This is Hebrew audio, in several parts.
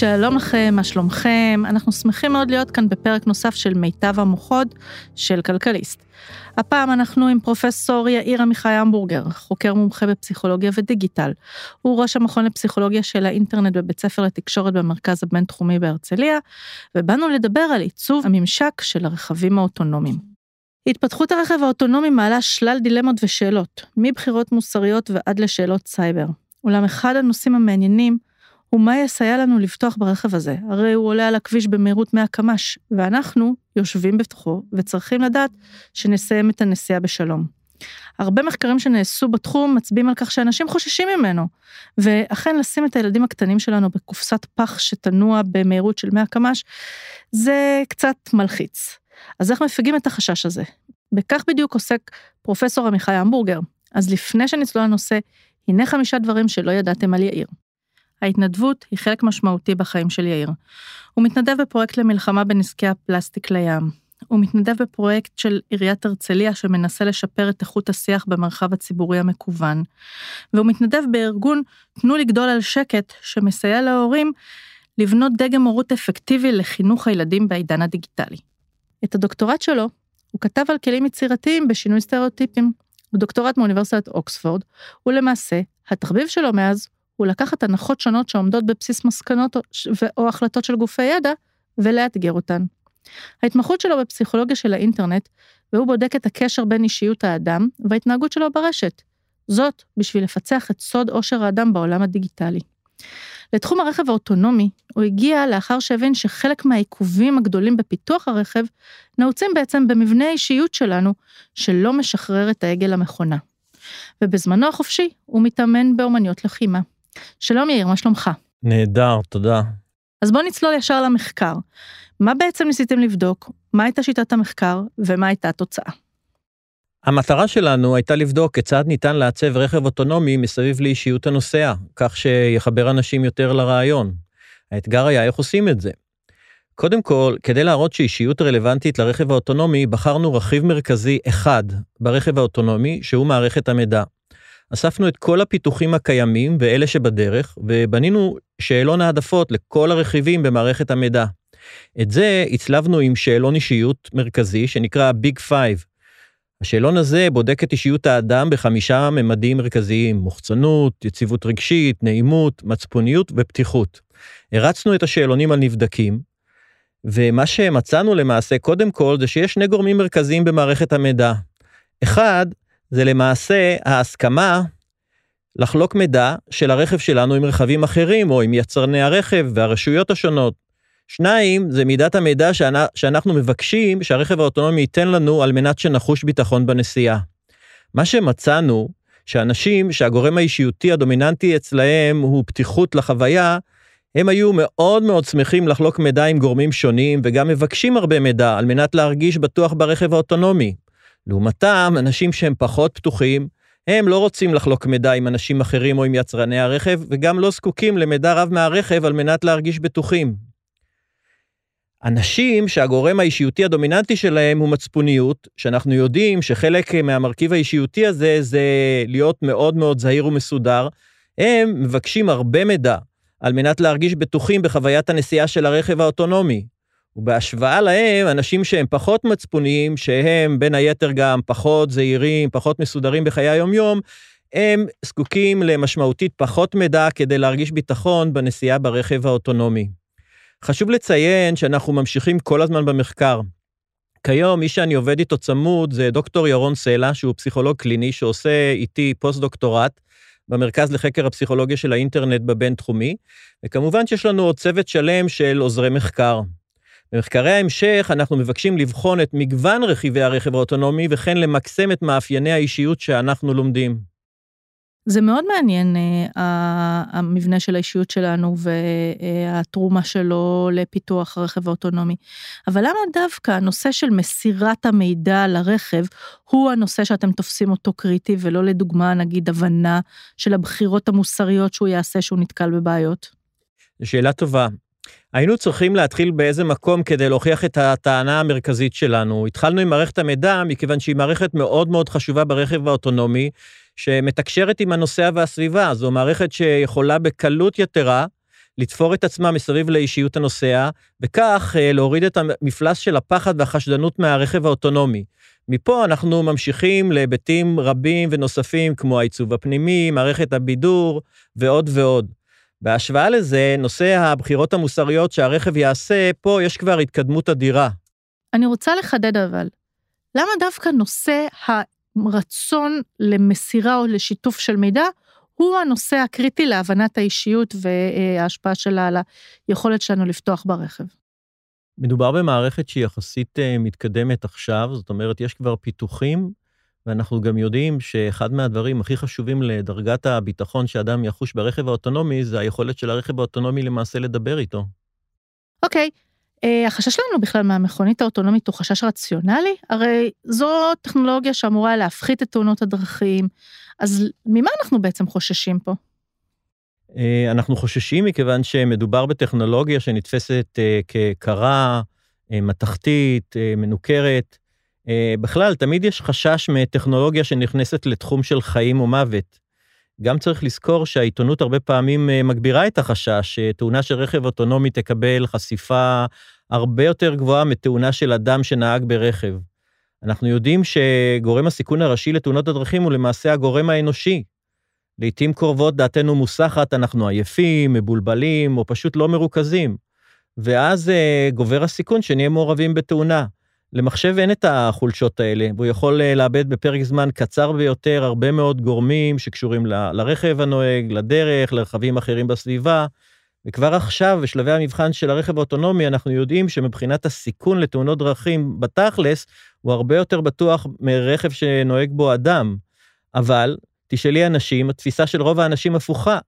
שלום לכם, מה שלומכם? אנחנו שמחים מאוד להיות כאן בפרק נוסף של מיטב המוחות של כלכליסט. הפעם אנחנו עם פרופסור יאיר עמיחי המבורגר, חוקר מומחה בפסיכולוגיה ודיגיטל. הוא ראש המכון לפסיכולוגיה של האינטרנט בבית ספר לתקשורת במרכז הבינתחומי בהרצליה, ובאנו לדבר על עיצוב הממשק של הרכבים האוטונומיים. התפתחות הרכב האוטונומי מעלה שלל דילמות ושאלות, מבחירות מוסריות ועד לשאלות סייבר. אולם אחד הנושאים המעניינים הוא מה יסייע לנו לפתוח ברכב הזה, הרי הוא עולה על הכביש במהירות 100 קמ"ש, ואנחנו יושבים בתוכו וצריכים לדעת שנסיים את הנסיעה בשלום. הרבה מחקרים שנעשו בתחום מצביעים על כך שאנשים חוששים ממנו, ואכן לשים את הילדים הקטנים שלנו בקופסת פח שתנוע במהירות של 100 קמ"ש, זה קצת מלחיץ. אז איך מפיגים את החשש הזה? בכך בדיוק עוסק פרופסור עמיחי המבורגר. אז לפני שנצלול לנושא, הנה חמישה דברים שלא ידעתם על יאיר. ההתנדבות היא חלק משמעותי בחיים של יאיר. הוא מתנדב בפרויקט למלחמה בנזקי הפלסטיק לים. הוא מתנדב בפרויקט של עיריית הרצליה שמנסה לשפר את איכות השיח במרחב הציבורי המקוון. והוא מתנדב בארגון תנו לגדול על שקט שמסייע להורים לבנות דגם הורות אפקטיבי לחינוך הילדים בעידן הדיגיטלי. את הדוקטורט שלו הוא כתב על כלים יצירתיים בשינוי סטריאוטיפים. הוא דוקטורט מאוניברסיטת אוקספורד, ולמעשה, התחביב שלו מאז הוא לקחת הנחות שונות שעומדות בבסיס מסקנות או החלטות של גופי ידע, ולאתגר אותן. ההתמחות שלו בפסיכולוגיה של האינטרנט, והוא בודק את הקשר בין אישיות האדם וההתנהגות שלו ברשת. זאת בשביל לפצח את סוד עושר האדם בעולם הדיגיטלי. לתחום הרכב האוטונומי, הוא הגיע לאחר שהבין שחלק מהעיכובים הגדולים בפיתוח הרכב נעוצים בעצם במבנה האישיות שלנו, שלא משחרר את העגל המכונה. ובזמנו החופשי הוא מתאמן באומניות לחימה. שלום יאיר, מה שלומך? נהדר, תודה. אז בוא נצלול ישר למחקר. מה בעצם ניסיתם לבדוק? מה הייתה שיטת המחקר ומה הייתה התוצאה? המטרה שלנו הייתה לבדוק כיצד ניתן לעצב רכב אוטונומי מסביב לאישיות הנוסע, כך שיחבר אנשים יותר לרעיון. האתגר היה איך עושים את זה. קודם כל, כדי להראות שאישיות רלוונטית לרכב האוטונומי, בחרנו רכיב מרכזי אחד ברכב האוטונומי, שהוא מערכת המידע. אספנו את כל הפיתוחים הקיימים ואלה שבדרך, ובנינו שאלון העדפות לכל הרכיבים במערכת המידע. את זה הצלבנו עם שאלון אישיות מרכזי שנקרא Big Five. השאלון הזה בודק את אישיות האדם בחמישה ממדים מרכזיים, מוחצנות, יציבות רגשית, נעימות, מצפוניות ופתיחות. הרצנו את השאלונים על נבדקים, ומה שמצאנו למעשה, קודם כל, זה שיש שני גורמים מרכזיים במערכת המידע. אחד, זה למעשה ההסכמה לחלוק מידע של הרכב שלנו עם רכבים אחרים, או עם יצרני הרכב והרשויות השונות. שניים, זה מידת המידע שאנחנו מבקשים שהרכב האוטונומי ייתן לנו על מנת שנחוש ביטחון בנסיעה. מה שמצאנו, שאנשים שהגורם האישיותי הדומיננטי אצלהם הוא פתיחות לחוויה, הם היו מאוד מאוד שמחים לחלוק מידע עם גורמים שונים, וגם מבקשים הרבה מידע על מנת להרגיש בטוח ברכב האוטונומי. לעומתם, אנשים שהם פחות פתוחים, הם לא רוצים לחלוק מידע עם אנשים אחרים או עם יצרני הרכב, וגם לא זקוקים למידע רב מהרכב על מנת להרגיש בטוחים. אנשים שהגורם האישיותי הדומיננטי שלהם הוא מצפוניות, שאנחנו יודעים שחלק מהמרכיב האישיותי הזה זה להיות מאוד מאוד זהיר ומסודר, הם מבקשים הרבה מידע על מנת להרגיש בטוחים בחוויית הנסיעה של הרכב האוטונומי. ובהשוואה להם, אנשים שהם פחות מצפוניים, שהם בין היתר גם פחות זהירים, פחות מסודרים בחיי היום-יום, הם זקוקים למשמעותית פחות מידע כדי להרגיש ביטחון בנסיעה ברכב האוטונומי. חשוב לציין שאנחנו ממשיכים כל הזמן במחקר. כיום, מי שאני עובד איתו צמוד זה דוקטור ירון סלע, שהוא פסיכולוג קליני שעושה איתי פוסט-דוקטורט במרכז לחקר הפסיכולוגיה של האינטרנט בבינתחומי, וכמובן שיש לנו עוד צוות שלם של עוזרי מחקר. במחקרי ההמשך אנחנו מבקשים לבחון את מגוון רכיבי הרכב האוטונומי וכן למקסם את מאפייני האישיות שאנחנו לומדים. זה מאוד מעניין, uh, המבנה של האישיות שלנו והתרומה שלו לפיתוח הרכב האוטונומי. אבל למה דווקא הנושא של מסירת המידע לרכב הוא הנושא שאתם תופסים אותו קריטי, ולא לדוגמה, נגיד, הבנה של הבחירות המוסריות שהוא יעשה שהוא נתקל בבעיות? שאלה טובה. היינו צריכים להתחיל באיזה מקום כדי להוכיח את הטענה המרכזית שלנו. התחלנו עם מערכת המידע, מכיוון שהיא מערכת מאוד מאוד חשובה ברכב האוטונומי, שמתקשרת עם הנוסע והסביבה. זו מערכת שיכולה בקלות יתרה לתפור את עצמה מסביב לאישיות הנוסע, וכך אה, להוריד את המפלס של הפחד והחשדנות מהרכב האוטונומי. מפה אנחנו ממשיכים להיבטים רבים ונוספים, כמו העיצוב הפנימי, מערכת הבידור ועוד ועוד. בהשוואה לזה, נושא הבחירות המוסריות שהרכב יעשה, פה יש כבר התקדמות אדירה. אני רוצה לחדד אבל, למה דווקא נושא הרצון למסירה או לשיתוף של מידע הוא הנושא הקריטי להבנת האישיות וההשפעה שלה על היכולת שלנו לפתוח ברכב? מדובר במערכת שהיא יחסית אה, מתקדמת עכשיו, זאת אומרת, יש כבר פיתוחים, ואנחנו גם יודעים שאחד מהדברים הכי חשובים לדרגת הביטחון שאדם יחוש ברכב האוטונומי, זה היכולת של הרכב האוטונומי למעשה לדבר איתו. אוקיי, okay. אה, החשש שלנו בכלל מהמכונית האוטונומית הוא חשש רציונלי? הרי זו טכנולוגיה שאמורה להפחית את תאונות הדרכים, אז ממה אנחנו בעצם חוששים פה? אה, אנחנו חוששים מכיוון שמדובר בטכנולוגיה שנתפסת אה, כקרה, מתכתית, מנוכרת. בכלל, תמיד יש חשש מטכנולוגיה שנכנסת לתחום של חיים ומוות. גם צריך לזכור שהעיתונות הרבה פעמים אה, מגבירה את החשש שתאונה של רכב אוטונומי תקבל חשיפה הרבה יותר גבוהה מתאונה של אדם שנהג ברכב. אנחנו יודעים שגורם הסיכון הראשי לתאונות הדרכים הוא למעשה הגורם האנושי. לעתים קרובות דעתנו מוסחת, אנחנו עייפים, מבולבלים, או פשוט לא מרוכזים. ואז גובר הסיכון שנהיה מעורבים בתאונה. למחשב אין את החולשות האלה, והוא יכול אה, לאבד בפרק זמן קצר ביותר הרבה מאוד גורמים שקשורים ל, לרכב הנוהג, לדרך, לרכבים אחרים בסביבה. וכבר עכשיו, בשלבי המבחן של הרכב האוטונומי, אנחנו יודעים שמבחינת הסיכון לתאונות דרכים בתכלס, הוא הרבה יותר בטוח מרכב שנוהג בו אדם. אבל, תשאלי אנשים, התפיסה של רוב האנשים הפוכה.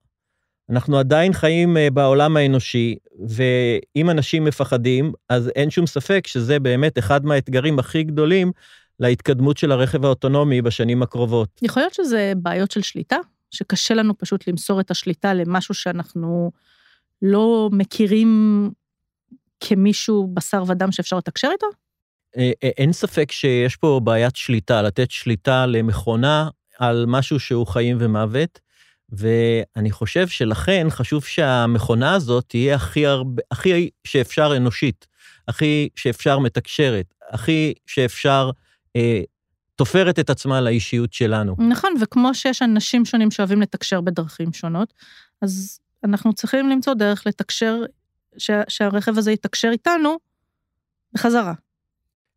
אנחנו עדיין חיים אה, בעולם האנושי, ואם אנשים מפחדים, אז אין שום ספק שזה באמת אחד מהאתגרים הכי גדולים להתקדמות של הרכב האוטונומי בשנים הקרובות. יכול להיות שזה בעיות של שליטה? שקשה לנו פשוט למסור את השליטה למשהו שאנחנו לא מכירים כמישהו בשר ודם שאפשר לתקשר איתו? אה, אה, אין ספק שיש פה בעיית שליטה, לתת שליטה למכונה על משהו שהוא חיים ומוות. ואני חושב שלכן חשוב שהמכונה הזאת תהיה הכי, הרבה, הכי שאפשר אנושית, הכי שאפשר מתקשרת, הכי שאפשר אה, תופרת את עצמה לאישיות שלנו. נכון, וכמו שיש אנשים שונים שאוהבים לתקשר בדרכים שונות, אז אנחנו צריכים למצוא דרך לתקשר, שה, שהרכב הזה יתקשר איתנו בחזרה.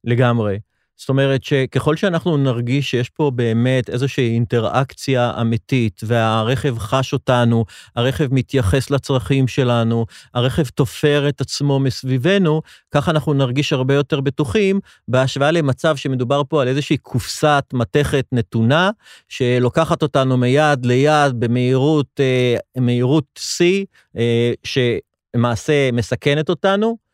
לגמרי. זאת אומרת שככל שאנחנו נרגיש שיש פה באמת איזושהי אינטראקציה אמיתית, והרכב חש אותנו, הרכב מתייחס לצרכים שלנו, הרכב תופר את עצמו מסביבנו, ככה אנחנו נרגיש הרבה יותר בטוחים, בהשוואה למצב שמדובר פה על איזושהי קופסת מתכת נתונה, שלוקחת אותנו מיד ליד במהירות, אה, שיא, אה, שלמעשה מסכנת אותנו,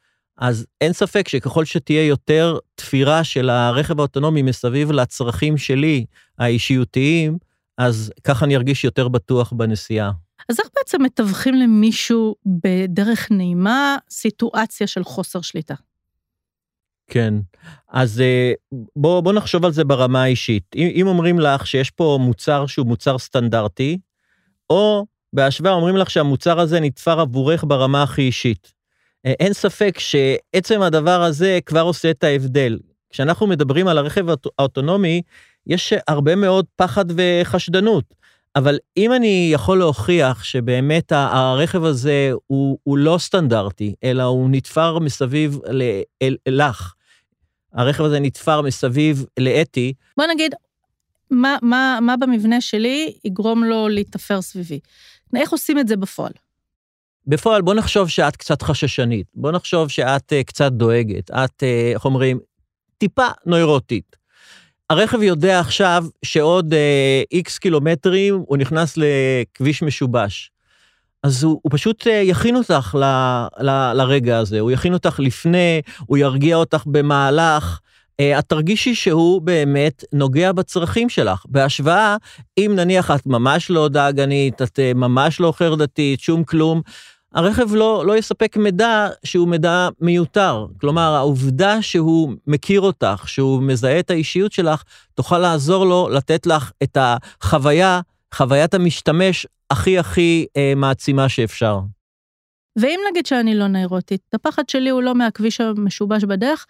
אז אין ספק שככל שתהיה יותר תפירה של הרכב האוטונומי מסביב לצרכים שלי, האישיותיים, אז ככה אני ארגיש יותר בטוח בנסיעה. אז איך בעצם מתווכים למישהו בדרך נעימה סיטואציה של חוסר שליטה? כן, אז אה, בוא, בוא נחשוב על זה ברמה האישית. אם, אם אומרים לך שיש פה מוצר שהוא מוצר סטנדרטי, או בהשוואה אומרים לך שהמוצר הזה נתפר עבורך ברמה הכי אישית. אה, אין ספק שעצם הדבר הזה כבר עושה את ההבדל. כשאנחנו מדברים על הרכב האוטונומי, יש הרבה מאוד פחד וחשדנות. אבל אם אני יכול להוכיח שבאמת הרכב הזה הוא, הוא לא סטנדרטי, אלא הוא נתפר מסביב לך, הרכב הזה נתפר מסביב לאתי. בוא נגיד, מה, מה, מה במבנה שלי יגרום לו להתאפר סביבי? איך עושים את זה בפועל? בפועל, בוא נחשוב שאת קצת חששנית, בוא נחשוב שאת uh, קצת דואגת, את, uh, איך אומרים, טיפה נוירוטית. הרכב יודע עכשיו שעוד איקס uh, קילומטרים הוא נכנס לכביש משובש. אז הוא, הוא פשוט uh, יכין אותך ל, ל, לרגע הזה, הוא יכין אותך לפני, הוא ירגיע אותך במהלך. Uh, את תרגישי שהוא באמת נוגע בצרכים שלך. בהשוואה, אם נניח את ממש לא דאגנית, את uh, ממש לא חרדתית, שום כלום, הרכב לא, לא יספק מידע שהוא מידע מיותר. כלומר, העובדה שהוא מכיר אותך, שהוא מזהה את האישיות שלך, תוכל לעזור לו לתת לך את החוויה, חוויית המשתמש הכי הכי אה, מעצימה שאפשר. ואם נגיד שאני לא נוירוטית, הפחד שלי הוא לא מהכביש המשובש בדרך,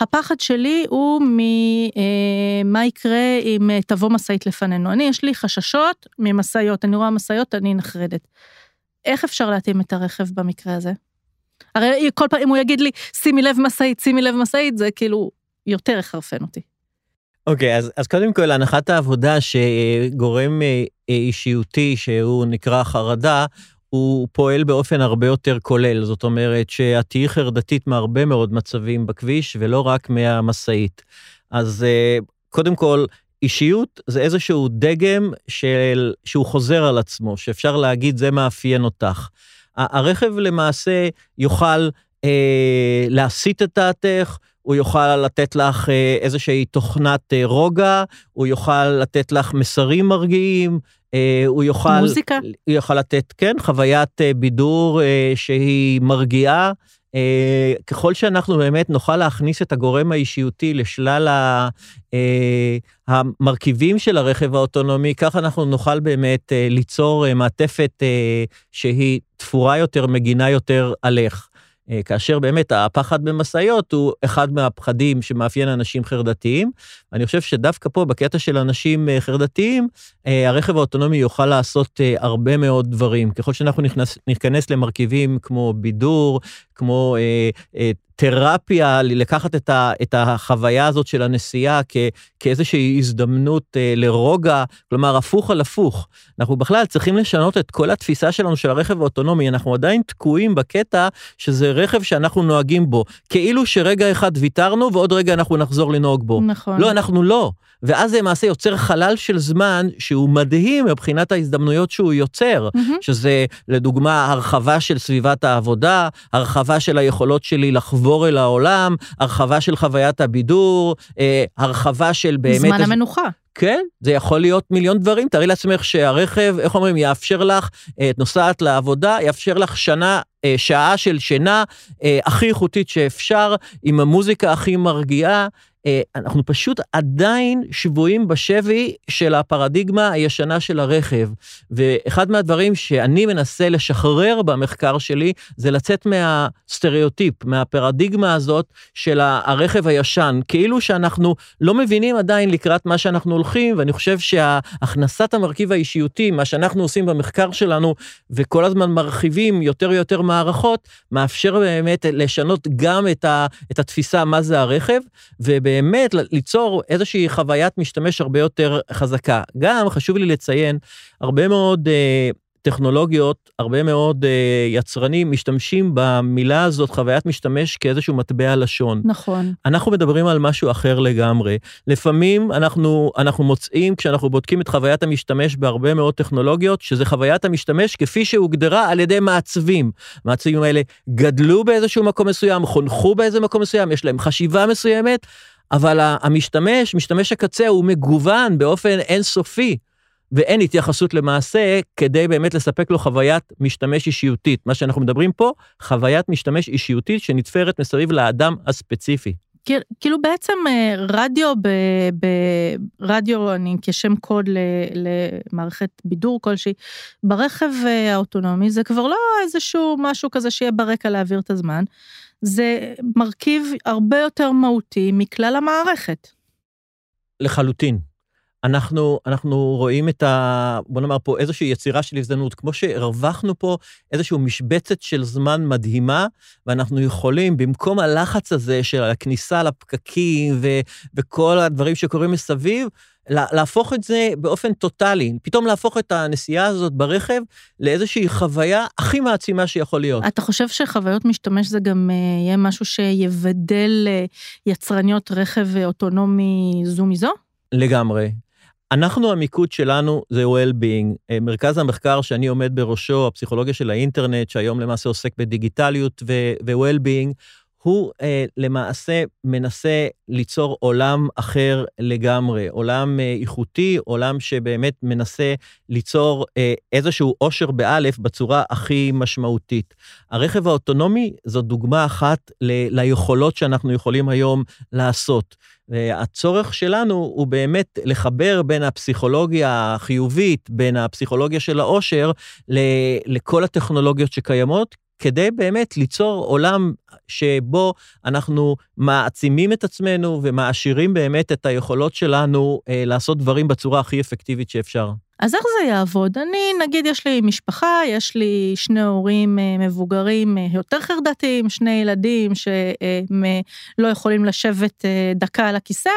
הפחד שלי הוא ממה אה, יקרה אם אה, תבוא משאית לפנינו. אני, יש לי חששות ממשאיות, אני רואה משאיות, אני נחרדת. איך אפשר להתאים את הרכב במקרה הזה? הרי כל פעם, אם הוא יגיד לי, שימי לב משאית, שימי לב משאית, זה כאילו יותר יחרפן אותי. אוקיי, okay, אז, אז קודם כל, הנחת העבודה שגורם אה, אישיותי, שהוא נקרא חרדה, הוא פועל באופן הרבה יותר כולל, זאת אומרת שאת תהיי חרדתית מהרבה מאוד מצבים בכביש, ולא רק מהמשאית. אז אה, קודם כל, אישיות זה איזשהו דגם של, שהוא חוזר על עצמו, שאפשר להגיד זה מאפיין אותך. הרכב למעשה יוכל אה, להסיט את דעתך, הוא יוכל לתת לך אה, איזושהי תוכנת אה, רוגע, הוא יוכל לתת לך מסרים מרגיעים, הוא יוכל... מוזיקה. הוא יוכל לתת, כן, חוויית בידור שהיא מרגיעה. ככל שאנחנו באמת נוכל להכניס את הגורם האישיותי לשלל המרכיבים של הרכב האוטונומי, כך אנחנו נוכל באמת ליצור מעטפת שהיא תפורה יותר, מגינה יותר עליך. אה, כאשר באמת הפחד במשאיות הוא אחד מהפחדים שמאפיין אנשים חרדתיים. אני חושב שדווקא פה, בקטע של אנשים אה, חרדתיים, אה, הרכב האוטונומי יוכל לעשות הרבה מאוד דברים. ככל שאנחנו נכנס, ניכנס למרכיבים כמו בידור, כמו אה, אה, תרפיה, לקחת את, ה, את החוויה הזאת של הנסיעה כ, כאיזושהי הזדמנות אה, לרוגע, כלומר, הפוך על הפוך. אנחנו בכלל צריכים לשנות את כל התפיסה שלנו של הרכב האוטונומי, אנחנו עדיין תקועים בקטע שזה רכב שאנחנו נוהגים בו, כאילו שרגע אחד ויתרנו ועוד רגע אנחנו נחזור לנהוג בו. נכון. לא, אנחנו לא. ואז זה למעשה יוצר חלל של זמן שהוא מדהים מבחינת ההזדמנויות שהוא יוצר, mm-hmm. שזה לדוגמה הרחבה של סביבת העבודה, הרחבה של היכולות שלי לחבור אל העולם, הרחבה של חוויית הבידור, אה, הרחבה של באמת... זמן המנוחה. כן, זה יכול להיות מיליון דברים. תארי לעצמך שהרכב, איך אומרים, יאפשר לך, את אה, נוסעת לעבודה, יאפשר לך שנה, אה, שעה של שינה אה, הכי איכותית שאפשר, עם המוזיקה הכי מרגיעה. אה, אנחנו פשוט עדיין שבויים בשבי של הפרדיגמה הישנה של הרכב. ואחד מהדברים שאני מנסה לשחרר במחקר שלי, זה לצאת מהסטריאוטיפ, מהפרדיגמה הזאת של הרכב הישן. כאילו שאנחנו לא מבינים עדיין לקראת מה שאנחנו הולכים, ואני חושב שהכנסת המרכיב האישיותי, מה שאנחנו עושים במחקר שלנו, וכל הזמן מרחיבים יותר ויותר מערכות, מאפשר באמת לשנות גם את, ה, את התפיסה מה זה הרכב, וב... באמת ליצור איזושהי חוויית משתמש הרבה יותר חזקה. גם חשוב לי לציין, הרבה מאוד אה, טכנולוגיות, הרבה מאוד אה, יצרנים משתמשים במילה הזאת, חוויית משתמש, כאיזשהו מטבע לשון. נכון. אנחנו מדברים על משהו אחר לגמרי. לפעמים אנחנו, אנחנו מוצאים, כשאנחנו בודקים את חוויית המשתמש בהרבה מאוד טכנולוגיות, שזה חוויית המשתמש כפי שהוגדרה על ידי מעצבים. המעצבים האלה גדלו באיזשהו מקום מסוים, חונכו באיזה מקום מסוים, יש להם חשיבה מסוימת. אבל המשתמש, משתמש הקצה, הוא מגוון באופן אינסופי, ואין התייחסות למעשה כדי באמת לספק לו חוויית משתמש אישיותית. מה שאנחנו מדברים פה, חוויית משתמש אישיותית שנתפרת מסביב לאדם הספציפי. כאילו בעצם אה, רדיו, ברדיו, אני כשם קוד למערכת בידור כלשהי, ברכב אה, האוטונומי זה כבר לא איזשהו משהו כזה שיהיה ברקע להעביר את הזמן, זה מרכיב הרבה יותר מהותי מכלל המערכת. לחלוטין. אנחנו, אנחנו רואים את ה... בוא נאמר פה איזושהי יצירה של הזדמנות, כמו שהרווחנו פה איזושהי משבצת של זמן מדהימה, ואנחנו יכולים, במקום הלחץ הזה של הכניסה לפקקים ו, וכל הדברים שקורים מסביב, להפוך את זה באופן טוטאלי, פתאום להפוך את הנסיעה הזאת ברכב לאיזושהי חוויה הכי מעצימה שיכול להיות. אתה חושב שחוויות משתמש זה גם uh, יהיה משהו שיבדל uh, יצרניות רכב אוטונומי זו מזו? לגמרי. אנחנו, המיקוד שלנו זה well-being. אה, מרכז המחקר שאני עומד בראשו, הפסיכולוגיה של האינטרנט, שהיום למעשה עוסק בדיגיטליות ו-well-being, הוא אה, למעשה מנסה ליצור עולם אחר לגמרי, עולם אה, איכותי, עולם שבאמת מנסה ליצור אה, איזשהו עושר באלף בצורה הכי משמעותית. הרכב האוטונומי זו דוגמה אחת ל- ליכולות שאנחנו יכולים היום לעשות. והצורך שלנו הוא באמת לחבר בין הפסיכולוגיה החיובית, בין הפסיכולוגיה של העושר, לכל הטכנולוגיות שקיימות, כדי באמת ליצור עולם שבו אנחנו מעצימים את עצמנו ומעשירים באמת את היכולות שלנו אה, לעשות דברים בצורה הכי אפקטיבית שאפשר. אז איך זה יעבוד? אני, נגיד, יש לי משפחה, יש לי שני הורים אה, מבוגרים אה, יותר חרדתיים, שני ילדים שלא יכולים לשבת אה, דקה על הכיסא,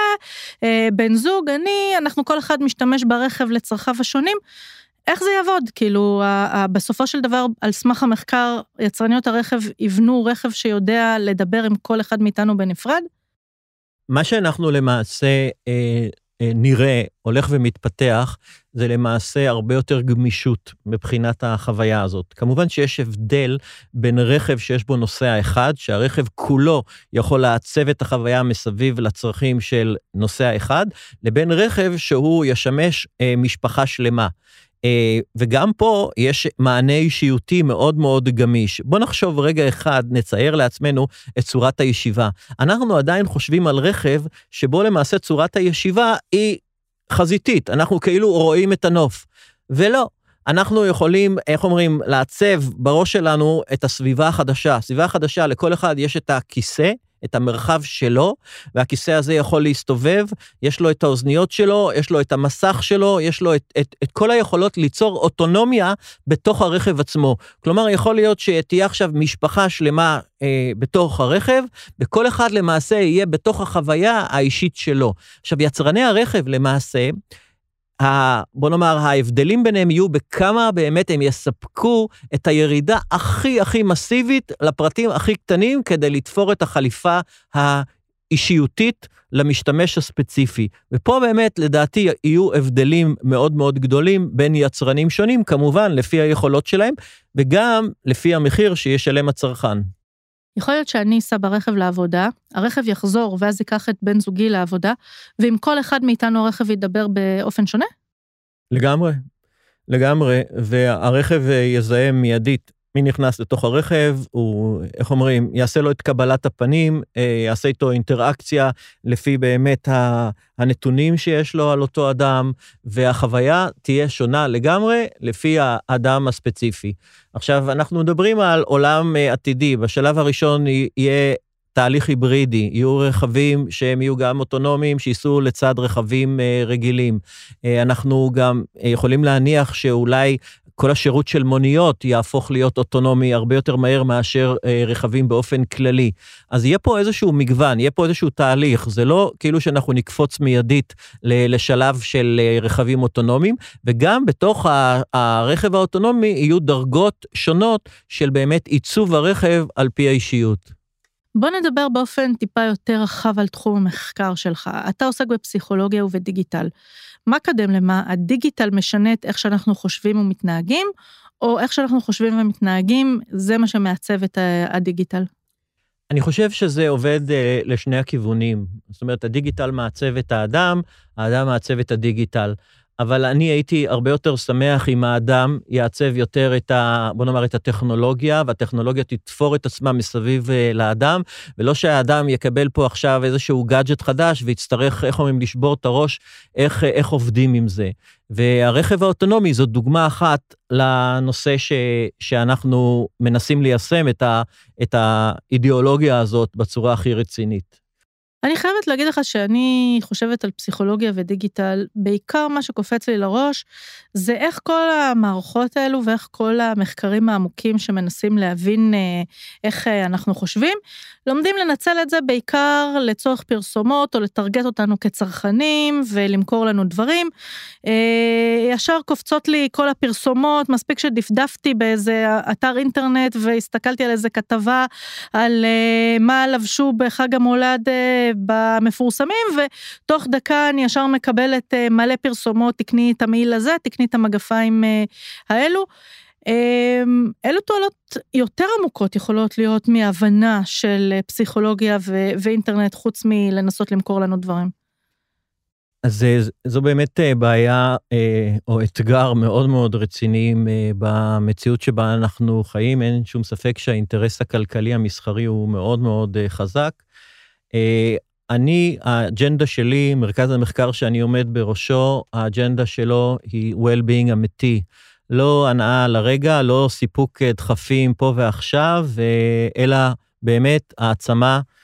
בן זוג, אני, אנחנו כל אחד משתמש ברכב לצרכיו השונים. איך זה יעבוד? כאילו, בסופו של דבר, על סמך המחקר, יצרניות הרכב יבנו רכב שיודע לדבר עם כל אחד מאיתנו בנפרד? מה שאנחנו למעשה אה, אה, נראה הולך ומתפתח, זה למעשה הרבה יותר גמישות מבחינת החוויה הזאת. כמובן שיש הבדל בין רכב שיש בו נוסע אחד, שהרכב כולו יכול לעצב את החוויה מסביב לצרכים של נוסע אחד, לבין רכב שהוא ישמש אה, משפחה שלמה. אה, וגם פה יש מענה אישיותי מאוד מאוד גמיש. בוא נחשוב רגע אחד, נצייר לעצמנו את צורת הישיבה. אנחנו עדיין חושבים על רכב שבו למעשה צורת הישיבה היא חזיתית, אנחנו כאילו רואים את הנוף. ולא, אנחנו יכולים, איך אומרים, לעצב בראש שלנו את הסביבה החדשה. הסביבה החדשה, לכל אחד יש את הכיסא, את המרחב שלו, והכיסא הזה יכול להסתובב, יש לו את האוזניות שלו, יש לו את המסך שלו, יש לו את, את, את כל היכולות ליצור אוטונומיה בתוך הרכב עצמו. כלומר, יכול להיות שתהיה עכשיו משפחה שלמה אה, בתוך הרכב, וכל אחד למעשה יהיה בתוך החוויה האישית שלו. עכשיו, יצרני הרכב למעשה, ה, בוא נאמר, ההבדלים ביניהם יהיו בכמה באמת הם יספקו את הירידה הכי הכי מסיבית לפרטים הכי קטנים כדי לתפור את החליפה האישיותית למשתמש הספציפי. ופה באמת, לדעתי, יהיו הבדלים מאוד מאוד גדולים בין יצרנים שונים, כמובן, לפי היכולות שלהם, וגם לפי המחיר שישלם הצרכן. יכול להיות שאני אסע ברכב לעבודה, הרכב יחזור ואז ייקח את בן זוגי לעבודה, ועם כל אחד מאיתנו הרכב ידבר באופן שונה? לגמרי, לגמרי, והרכב יזהה מיידית מי נכנס לתוך הרכב, הוא, איך אומרים, יעשה לו את קבלת הפנים, אה, יעשה איתו אינטראקציה לפי באמת הנתונים שיש לו על אותו אדם, והחוויה תהיה שונה לגמרי לפי האדם הספציפי. עכשיו, אנחנו מדברים על עולם אה, עתידי. בשלב הראשון יהיה תהליך היברידי, יהיו רכבים שהם יהיו גם אוטונומיים, שייסעו לצד רכבים אה, רגילים. אנחנו גם יכולים להניח שאולי כל השירות של מוניות יהפוך להיות אוטונומי הרבה יותר מהר מאשר אה, רכבים באופן כללי. אז יהיה פה איזשהו מגוון, יהיה פה איזשהו תהליך, זה לא כאילו שאנחנו נקפוץ מיידית לשלב של אה, רכבים אוטונומיים, וגם בתוך הרכב האוטונומי יהיו דרגות שונות של באמת עיצוב הרכב על פי האישיות. בוא נדבר באופן טיפה יותר רחב על תחום המחקר שלך. אתה עוסק בפסיכולוגיה ובדיגיטל. מה קדם למה? הדיגיטל משנה את איך שאנחנו חושבים ומתנהגים, או איך שאנחנו חושבים ומתנהגים, זה מה שמעצב את הדיגיטל? אני חושב שזה עובד uh, לשני הכיוונים. זאת אומרת, הדיגיטל מעצב את האדם, האדם מעצב את הדיגיטל. אבל אני הייתי הרבה יותר שמח אם האדם יעצב יותר את ה... בוא נאמר, את הטכנולוגיה, והטכנולוגיה תתפור את עצמה מסביב אה, לאדם, ולא שהאדם יקבל פה עכשיו איזשהו גאדג'ט חדש ויצטרך, איך אומרים, לשבור את הראש, איך, איך עובדים עם זה. והרכב האוטונומי זאת דוגמה אחת לנושא ש, שאנחנו מנסים ליישם את, ה, את האידיאולוגיה הזאת בצורה הכי רצינית. אני חייבת להגיד לך שאני חושבת על פסיכולוגיה ודיגיטל, בעיקר מה שקופץ לי לראש, זה איך כל המערכות האלו ואיך כל המחקרים העמוקים שמנסים להבין אה, איך אה, אנחנו חושבים, לומדים לנצל את זה בעיקר לצורך פרסומות או לטרגט אותנו כצרכנים ולמכור לנו דברים. אה, ישר קופצות לי כל הפרסומות, מספיק שדפדפתי באיזה אתר אינטרנט והסתכלתי על איזה כתבה על מה לבשו בחג המולד במפורסמים, ותוך דקה אני ישר מקבלת אה, מלא פרסומות, תקני את המעיל הזה, תקני את המגפיים אה, האלו. אמ, אילו תועלות יותר עמוקות יכולות להיות מהבנה של אה, פסיכולוגיה ו- ואינטרנט, חוץ מלנסות למכור לנו דברים? אז זו באמת בעיה או אתגר מאוד מאוד רציני במציאות שבה אנחנו חיים. אין שום ספק שהאינטרס הכלכלי המסחרי הוא מאוד מאוד חזק. אה, אני, האג'נדה שלי, מרכז המחקר שאני עומד בראשו, האג'נדה שלו היא well-being אמיתי. לא הנאה לרגע, לא סיפוק דחפים פה ועכשיו, אלא באמת העצמה אה,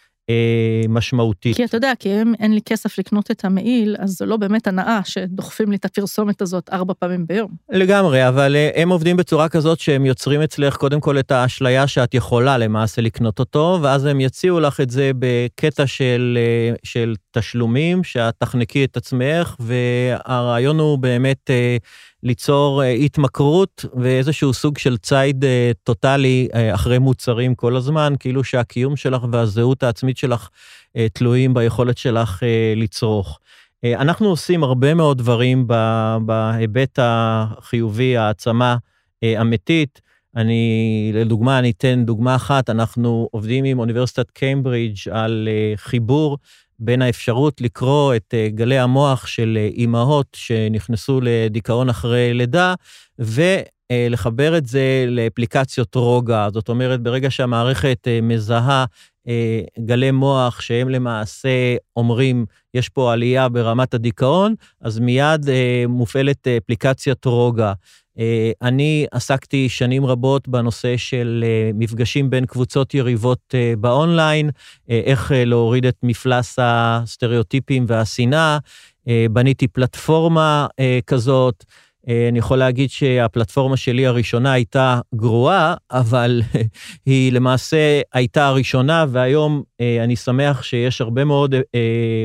משמעותית. כי אתה יודע, כי אם אין לי כסף לקנות את המעיל, אז זו לא באמת הנאה שדוחפים לי את הפרסומת הזאת ארבע פעמים ביום. לגמרי, אבל אה, הם עובדים בצורה כזאת שהם יוצרים אצלך קודם כל את האשליה שאת יכולה למעשה לקנות אותו, ואז הם יציעו לך את זה בקטע של, אה, של תשלומים, שאת תחנקי את עצמך, והרעיון הוא באמת... ליצור אה, התמכרות ואיזשהו סוג של ציד אה, טוטאלי אה, אחרי מוצרים כל הזמן, כאילו שהקיום שלך והזהות העצמית שלך תלויים ביכולת שלך לצרוך. אנחנו עושים הרבה מאוד דברים בהיבט החיובי, העצמה אמיתית. אני, לדוגמה, אני אתן דוגמה אחת, אנחנו עובדים עם אוניברסיטת קיימברידג' על חיבור בין האפשרות לקרוא את אה, גלי המוח של אה, אימהות שנכנסו לדיכאון אחרי לידה, ולחבר את זה לאפליקציות רוגע. זאת אומרת, ברגע שהמערכת אה, מזהה גלי מוח שהם למעשה אומרים, יש פה עלייה ברמת הדיכאון, אז מיד מופעלת אפליקציית רוגע. אה, אני עסקתי שנים רבות בנושא של אה, מפגשים בין קבוצות יריבות אה, באונליין, איך להוריד את מפלס הסטריאוטיפים והשנאה. בניתי פלטפורמה כזאת. אני יכול להגיד שהפלטפורמה שלי הראשונה הייתה גרועה, אבל היא למעשה הייתה הראשונה, והיום אני שמח שיש הרבה מאוד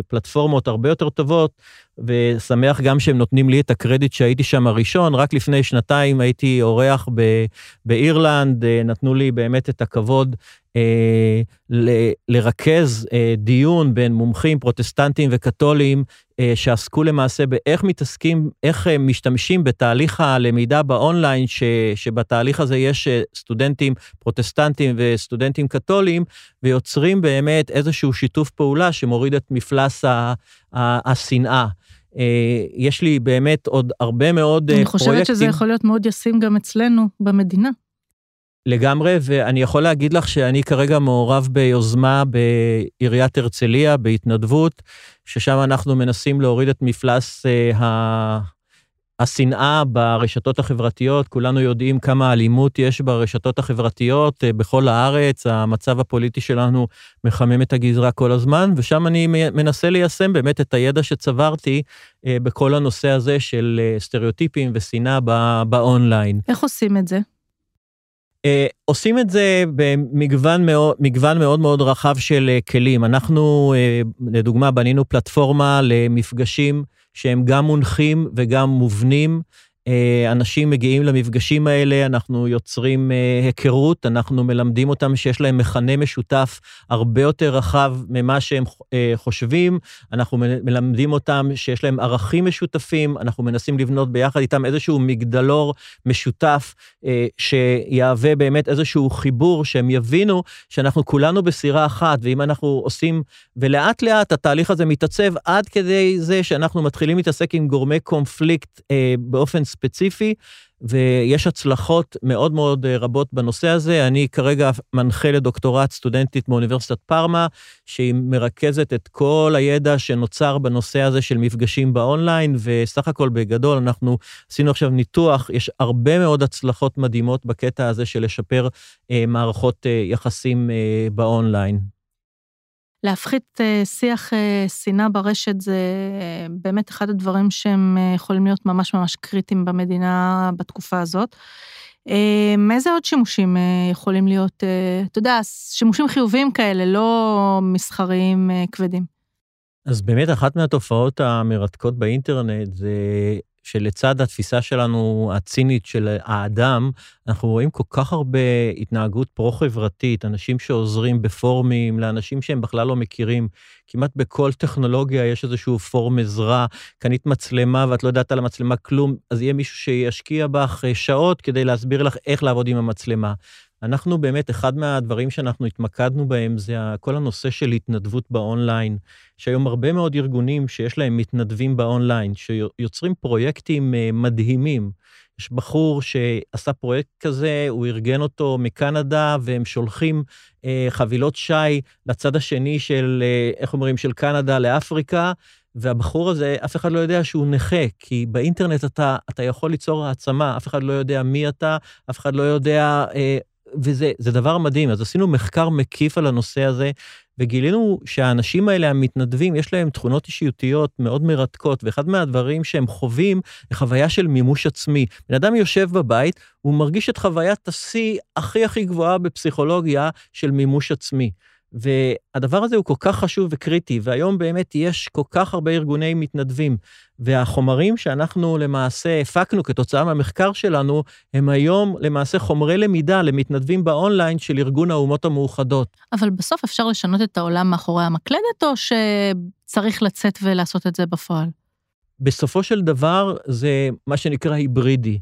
פלטפורמות הרבה יותר טובות, ושמח גם שהם נותנים לי את הקרדיט שהייתי שם הראשון. רק לפני שנתיים הייתי אורח ב- באירלנד, אה, נתנו לי באמת את הכבוד אה, ל- לרכז אה, דיון בין מומחים פרוטסטנטים וקתולים, אה, שעסקו למעשה באיך מתעסקים, איך אה, משתמשים בתהליך הלמידה באונליין, ש- שבתהליך הזה יש אה, סטודנטים פרוטסטנטים וסטודנטים קתולים, ויוצרים באמת איזשהו שיתוף פעולה שמוריד את מפלס השנאה. אה, יש לי באמת עוד הרבה מאוד פרויקטים. אני חושבת פרויקטים. שזה יכול להיות מאוד ישים גם אצלנו במדינה. לגמרי, ואני יכול להגיד לך שאני כרגע מעורב ביוזמה בעיריית הרצליה, בהתנדבות, ששם אנחנו מנסים להוריד את מפלס אה, השנאה ברשתות החברתיות, כולנו יודעים כמה אלימות יש ברשתות החברתיות אה, בכל הארץ, המצב הפוליטי שלנו מחמם את הגזרה כל הזמן, ושם אני מנסה ליישם באמת את הידע שצברתי אה, בכל הנושא הזה של אה, סטריאוטיפים ושנאה באונליין. איך עושים את זה? עושים את זה במגוון מאוד, מגוון מאוד מאוד רחב של כלים. אנחנו, לדוגמה, בנינו פלטפורמה למפגשים שהם גם מונחים וגם מובנים. אה, אנשים מגיעים למפגשים האלה, אנחנו יוצרים אה, היכרות, אנחנו מלמדים אותם שיש להם מכנה משותף הרבה יותר רחב ממה שהם אה, חושבים, אנחנו מלמדים אותם שיש להם ערכים משותפים, אנחנו מנסים לבנות ביחד איתם איזשהו מגדלור משותף, שיהווה באמת איזשהו חיבור, שהם יבינו שאנחנו כולנו בסירה אחת, ואם אנחנו עושים, ולאט לאט התהליך הזה מתעצב עד כדי זה שאנחנו מתחילים להתעסק עם גורמי קונפליקט באופן ספציפי, ויש הצלחות מאוד מאוד אה, רבות בנושא הזה. אני כרגע מנחה לדוקטורט סטודנטית מאוניברסיטת פארמה, שהיא מרכזת את כל הידע שנוצר בנושא הזה של מפגשים באונליין, וסך הכל בגדול אנחנו עשינו עכשיו ניתוח, יש הרבה מאוד הצלחות מדהימות בקטע הזה של לשפר אה, מערכות אה, יחסים אה, באונליין. להפחית אה, שיח אה, שנאה ברשת זה אה, באמת אחד הדברים שהם יכולים להיות ממש ממש קריטיים במדינה בתקופה הזאת. איזה עוד שימושים יכולים להיות, אתה יודע, שימושים חיוביים כאלה, לא מסחריים כבדים? אז באמת אחת מהתופעות המרתקות באינטרנט זה שלצד התפיסה שלנו הצינית של האדם, אנחנו רואים כל כך הרבה התנהגות פרו-חברתית, אנשים שעוזרים בפורומים לאנשים שהם בכלל לא מכירים. כמעט בכל טכנולוגיה יש איזשהו פורום עזרה, קנית מצלמה ואת לא יודעת על המצלמה כלום, אז יהיה מישהו שישקיע בך שעות כדי להסביר לך איך לעבוד עם המצלמה. אנחנו באמת, אחד מהדברים שאנחנו התמקדנו בהם זה כל הנושא של התנדבות באונליין. יש היום הרבה מאוד ארגונים שיש להם מתנדבים באונליין, שיוצרים פרויקטים אה, מדהימים. יש בחור שעשה פרויקט כזה, הוא ארגן אותו מקנדה, והם שולחים אה, חבילות שי לצד השני של, אה, איך אומרים, של קנדה לאפריקה, והבחור הזה, אף אחד לא יודע שהוא נכה, כי באינטרנט אתה, אתה יכול ליצור העצמה, אף אחד לא יודע מי אתה, אף אחד לא יודע, אה, וזה דבר מדהים. אז עשינו מחקר מקיף על הנושא הזה, וגילינו שהאנשים האלה, המתנדבים, יש להם תכונות אישיותיות מאוד מרתקות, ואחד מהדברים שהם חווים, זה חוויה של מימוש עצמי. בן אדם יושב בבית, הוא מרגיש את חוויית השיא הכי הכי גבוהה בפסיכולוגיה של מימוש עצמי. והדבר הזה הוא כל כך חשוב וקריטי, והיום באמת יש כל כך הרבה ארגוני מתנדבים, והחומרים שאנחנו למעשה הפקנו כתוצאה מהמחקר שלנו, הם היום למעשה חומרי למידה למתנדבים באונליין של ארגון האומות המאוחדות. אבל בסוף אפשר לשנות את העולם מאחורי המקלדת, או שצריך לצאת ולעשות את זה בפועל? בסופו של דבר זה מה שנקרא היברידי.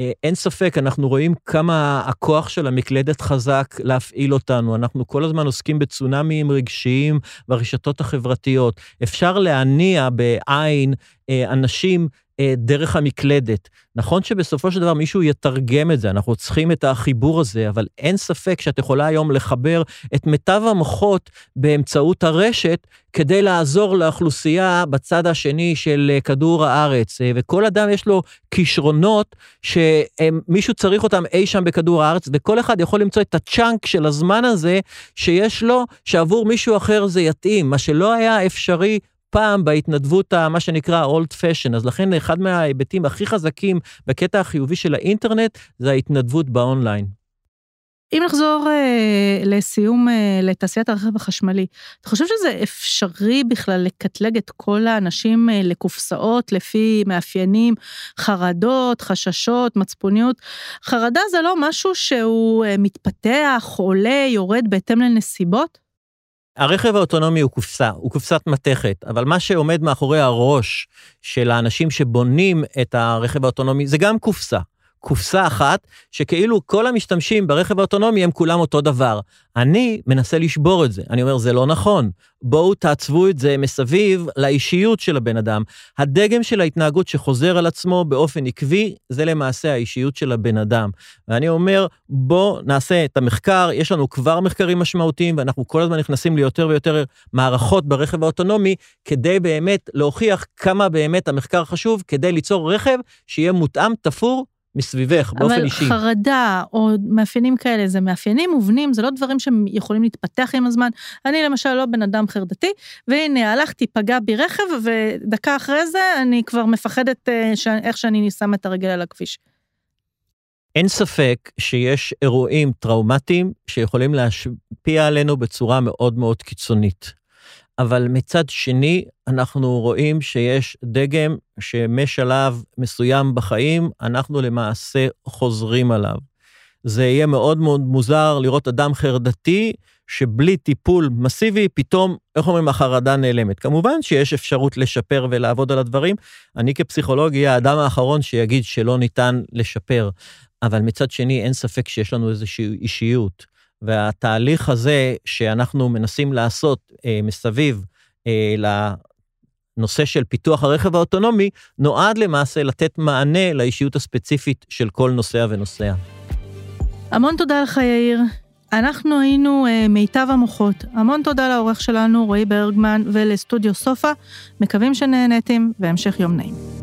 אה, אין ספק, אנחנו רואים כמה הכוח של המקלדת חזק להפעיל אותנו. אנחנו כל הזמן עוסקים בצונאמים רגשיים ברשתות החברתיות. אפשר להניע בעין אה, אנשים דרך המקלדת. נכון שבסופו של דבר מישהו יתרגם את זה, אנחנו צריכים את החיבור הזה, אבל אין ספק שאת יכולה היום לחבר את מיטב המוחות באמצעות הרשת כדי לעזור לאוכלוסייה בצד השני של אה, כדור הארץ. אה, וכל אדם יש לו כישרונות שמישהו צריך אותם אי שם בכדור הארץ, וכל אחד יכול למצוא את הצ'אנק של הזמן הזה שיש לו, שעבור מישהו אחר זה יתאים, מה שלא היה אפשרי פעם בהתנדבות, מה שנקרא old fashion, אז לכן אחד מההיבטים הכי חזקים בקטע החיובי של האינטרנט זה ההתנדבות באונליין. אם נחזור אה, לסיום אה, לתעשיית הרכב החשמלי, אתה חושב שזה אפשרי בכלל לקטלג את כל האנשים אה, לקופסאות לפי מאפיינים, חרדות, חששות, מצפוניות? חרדה זה לא משהו שהוא אה, מתפתח, עולה, יורד בהתאם לנסיבות? הרכב האוטונומי הוא קופסה, הוא קופסת מתכת, אבל מה שעומד מאחורי הראש של האנשים שבונים את הרכב האוטונומי זה גם קופסה. קופסה אחת, שכאילו כל המשתמשים ברכב האוטונומי הם כולם אותו דבר. אני מנסה לשבור את זה. אני אומר, זה לא נכון. בואו תעצבו את זה מסביב לאישיות של הבן אדם. הדגם של ההתנהגות שחוזר על עצמו באופן עקבי, זה למעשה האישיות של הבן אדם. ואני אומר, בואו נעשה את המחקר, יש לנו כבר מחקרים משמעותיים, ואנחנו כל הזמן נכנסים ליותר ויותר מערכות ברכב האוטונומי, כדי באמת להוכיח כמה באמת המחקר חשוב, כדי ליצור רכב שיהיה מותאם, תפור, מסביבך, באופן אישי. אבל חרדה או מאפיינים כאלה, זה מאפיינים מובנים, זה לא דברים שהם יכולים להתפתח עם הזמן. אני למשל לא בן אדם חרדתי, והנה, הלכתי, פגע בי רכב, ודקה אחרי זה אני כבר מפחדת אה, ש... איך שאני שמה את הרגל על הכביש. אין ספק שיש אירועים טראומטיים שיכולים להשפיע עלינו בצורה מאוד מאוד קיצונית. אבל מצד שני, אנחנו רואים שיש דגם שמשלב מסוים בחיים, אנחנו למעשה חוזרים עליו. זה יהיה מאוד מאוד מוזר לראות אדם חרדתי שבלי טיפול מסיבי, פתאום, איך אומרים, החרדה נעלמת. כמובן שיש אפשרות לשפר ולעבוד על הדברים. אני כפסיכולוג אהיה האדם האחרון שיגיד שלא ניתן לשפר, אבל מצד שני, אין ספק שיש לנו איזושהי אישיות. והתהליך הזה שאנחנו מנסים לעשות אה, מסביב אה, לנושא של פיתוח הרכב האוטונומי, נועד למעשה לתת מענה לאישיות הספציפית של כל נוסע ונוסע. המון תודה לך, יאיר. אנחנו היינו אה, מיטב המוחות. המון תודה לעורך שלנו, רועי ברגמן, ולסטודיו סופה. מקווים שנהנתם, והמשך יום נעים.